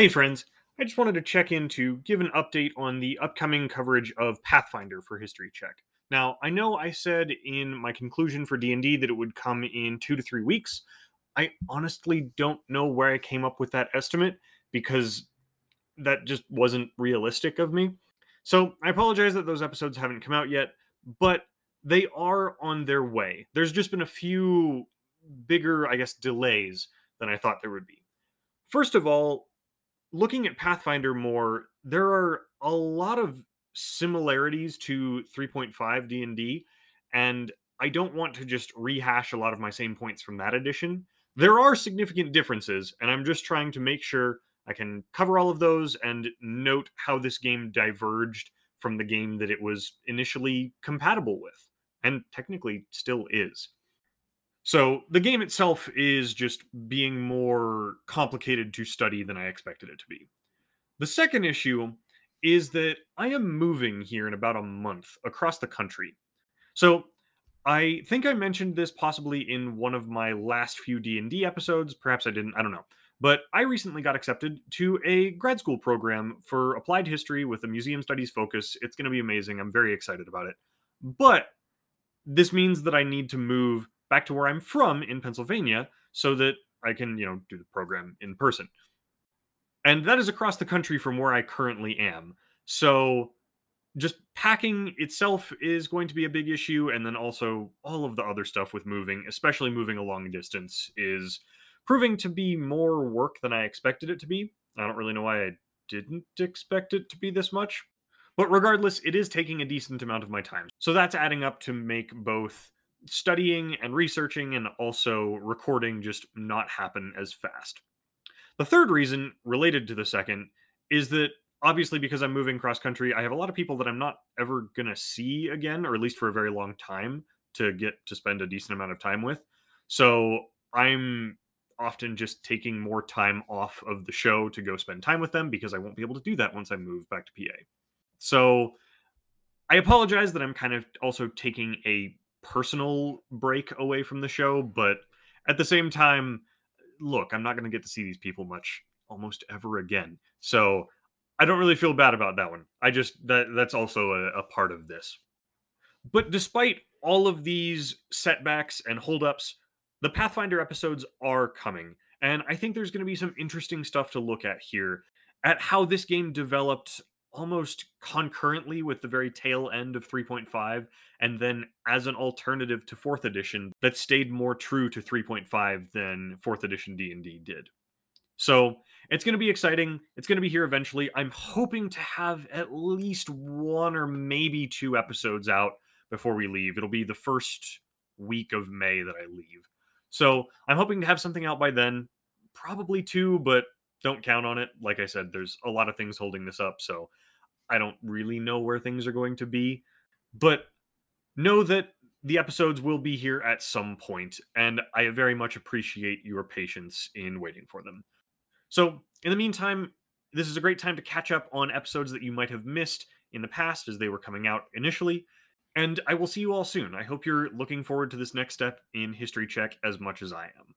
Hey, friends. I just wanted to check in to give an update on the upcoming coverage of Pathfinder for History Check. Now, I know I said in my conclusion for D&D that it would come in 2 to 3 weeks. I honestly don't know where I came up with that estimate because that just wasn't realistic of me. So, I apologize that those episodes haven't come out yet, but they are on their way. There's just been a few bigger, I guess, delays than I thought there would be. First of all, looking at Pathfinder more, there are a lot of similarities to 3.5 D&D and I don't want to just rehash a lot of my same points from that edition. There are significant differences and I'm just trying to make sure I can cover all of those and note how this game diverged from the game that it was initially compatible with and technically still is. So the game itself is just being more complicated to study than I expected it to be. The second issue is that I am moving here in about a month across the country. So I think I mentioned this possibly in one of my last few D&D episodes, perhaps I didn't, I don't know. But I recently got accepted to a grad school program for applied history with a museum studies focus. It's going to be amazing. I'm very excited about it. But this means that I need to move back to where I'm from in Pennsylvania so that I can, you know, do the program in person. And that is across the country from where I currently am. So just packing itself is going to be a big issue and then also all of the other stuff with moving, especially moving a long distance is proving to be more work than I expected it to be. I don't really know why I didn't expect it to be this much. But regardless, it is taking a decent amount of my time. So that's adding up to make both studying and researching and also recording just not happen as fast. The third reason, related to the second, is that obviously because I'm moving cross country, I have a lot of people that I'm not ever going to see again, or at least for a very long time to get to spend a decent amount of time with. So I'm often just taking more time off of the show to go spend time with them because I won't be able to do that once I move back to PA. So I apologize that I'm kind of also taking a personal break away from the show, but at the same time, look, I'm not going to get to see these people much almost ever again. So I don't really feel bad about that one. I just that that's also a, a part of this. But despite all of these setbacks and holdups, the Pathfinder episodes are coming. And I think there's going to be some interesting stuff to look at here at how this game developed almost concurrently with the very tail end of 3.5 and then as an alternative to 4th edition that stayed more true to 3.5 than 4th edition D&D did. So, it's going to be exciting. It's going to be here eventually. I'm hoping to have at least one or maybe two episodes out before we leave. It'll be the first week of May that I leave. So, I'm hoping to have something out by then. Probably two, but don't count on it. Like I said, there's a lot of things holding this up, so I don't really know where things are going to be. But know that the episodes will be here at some point, and I very much appreciate your patience in waiting for them. So, in the meantime, this is a great time to catch up on episodes that you might have missed in the past as they were coming out initially. And I will see you all soon. I hope you're looking forward to this next step in History Check as much as I am.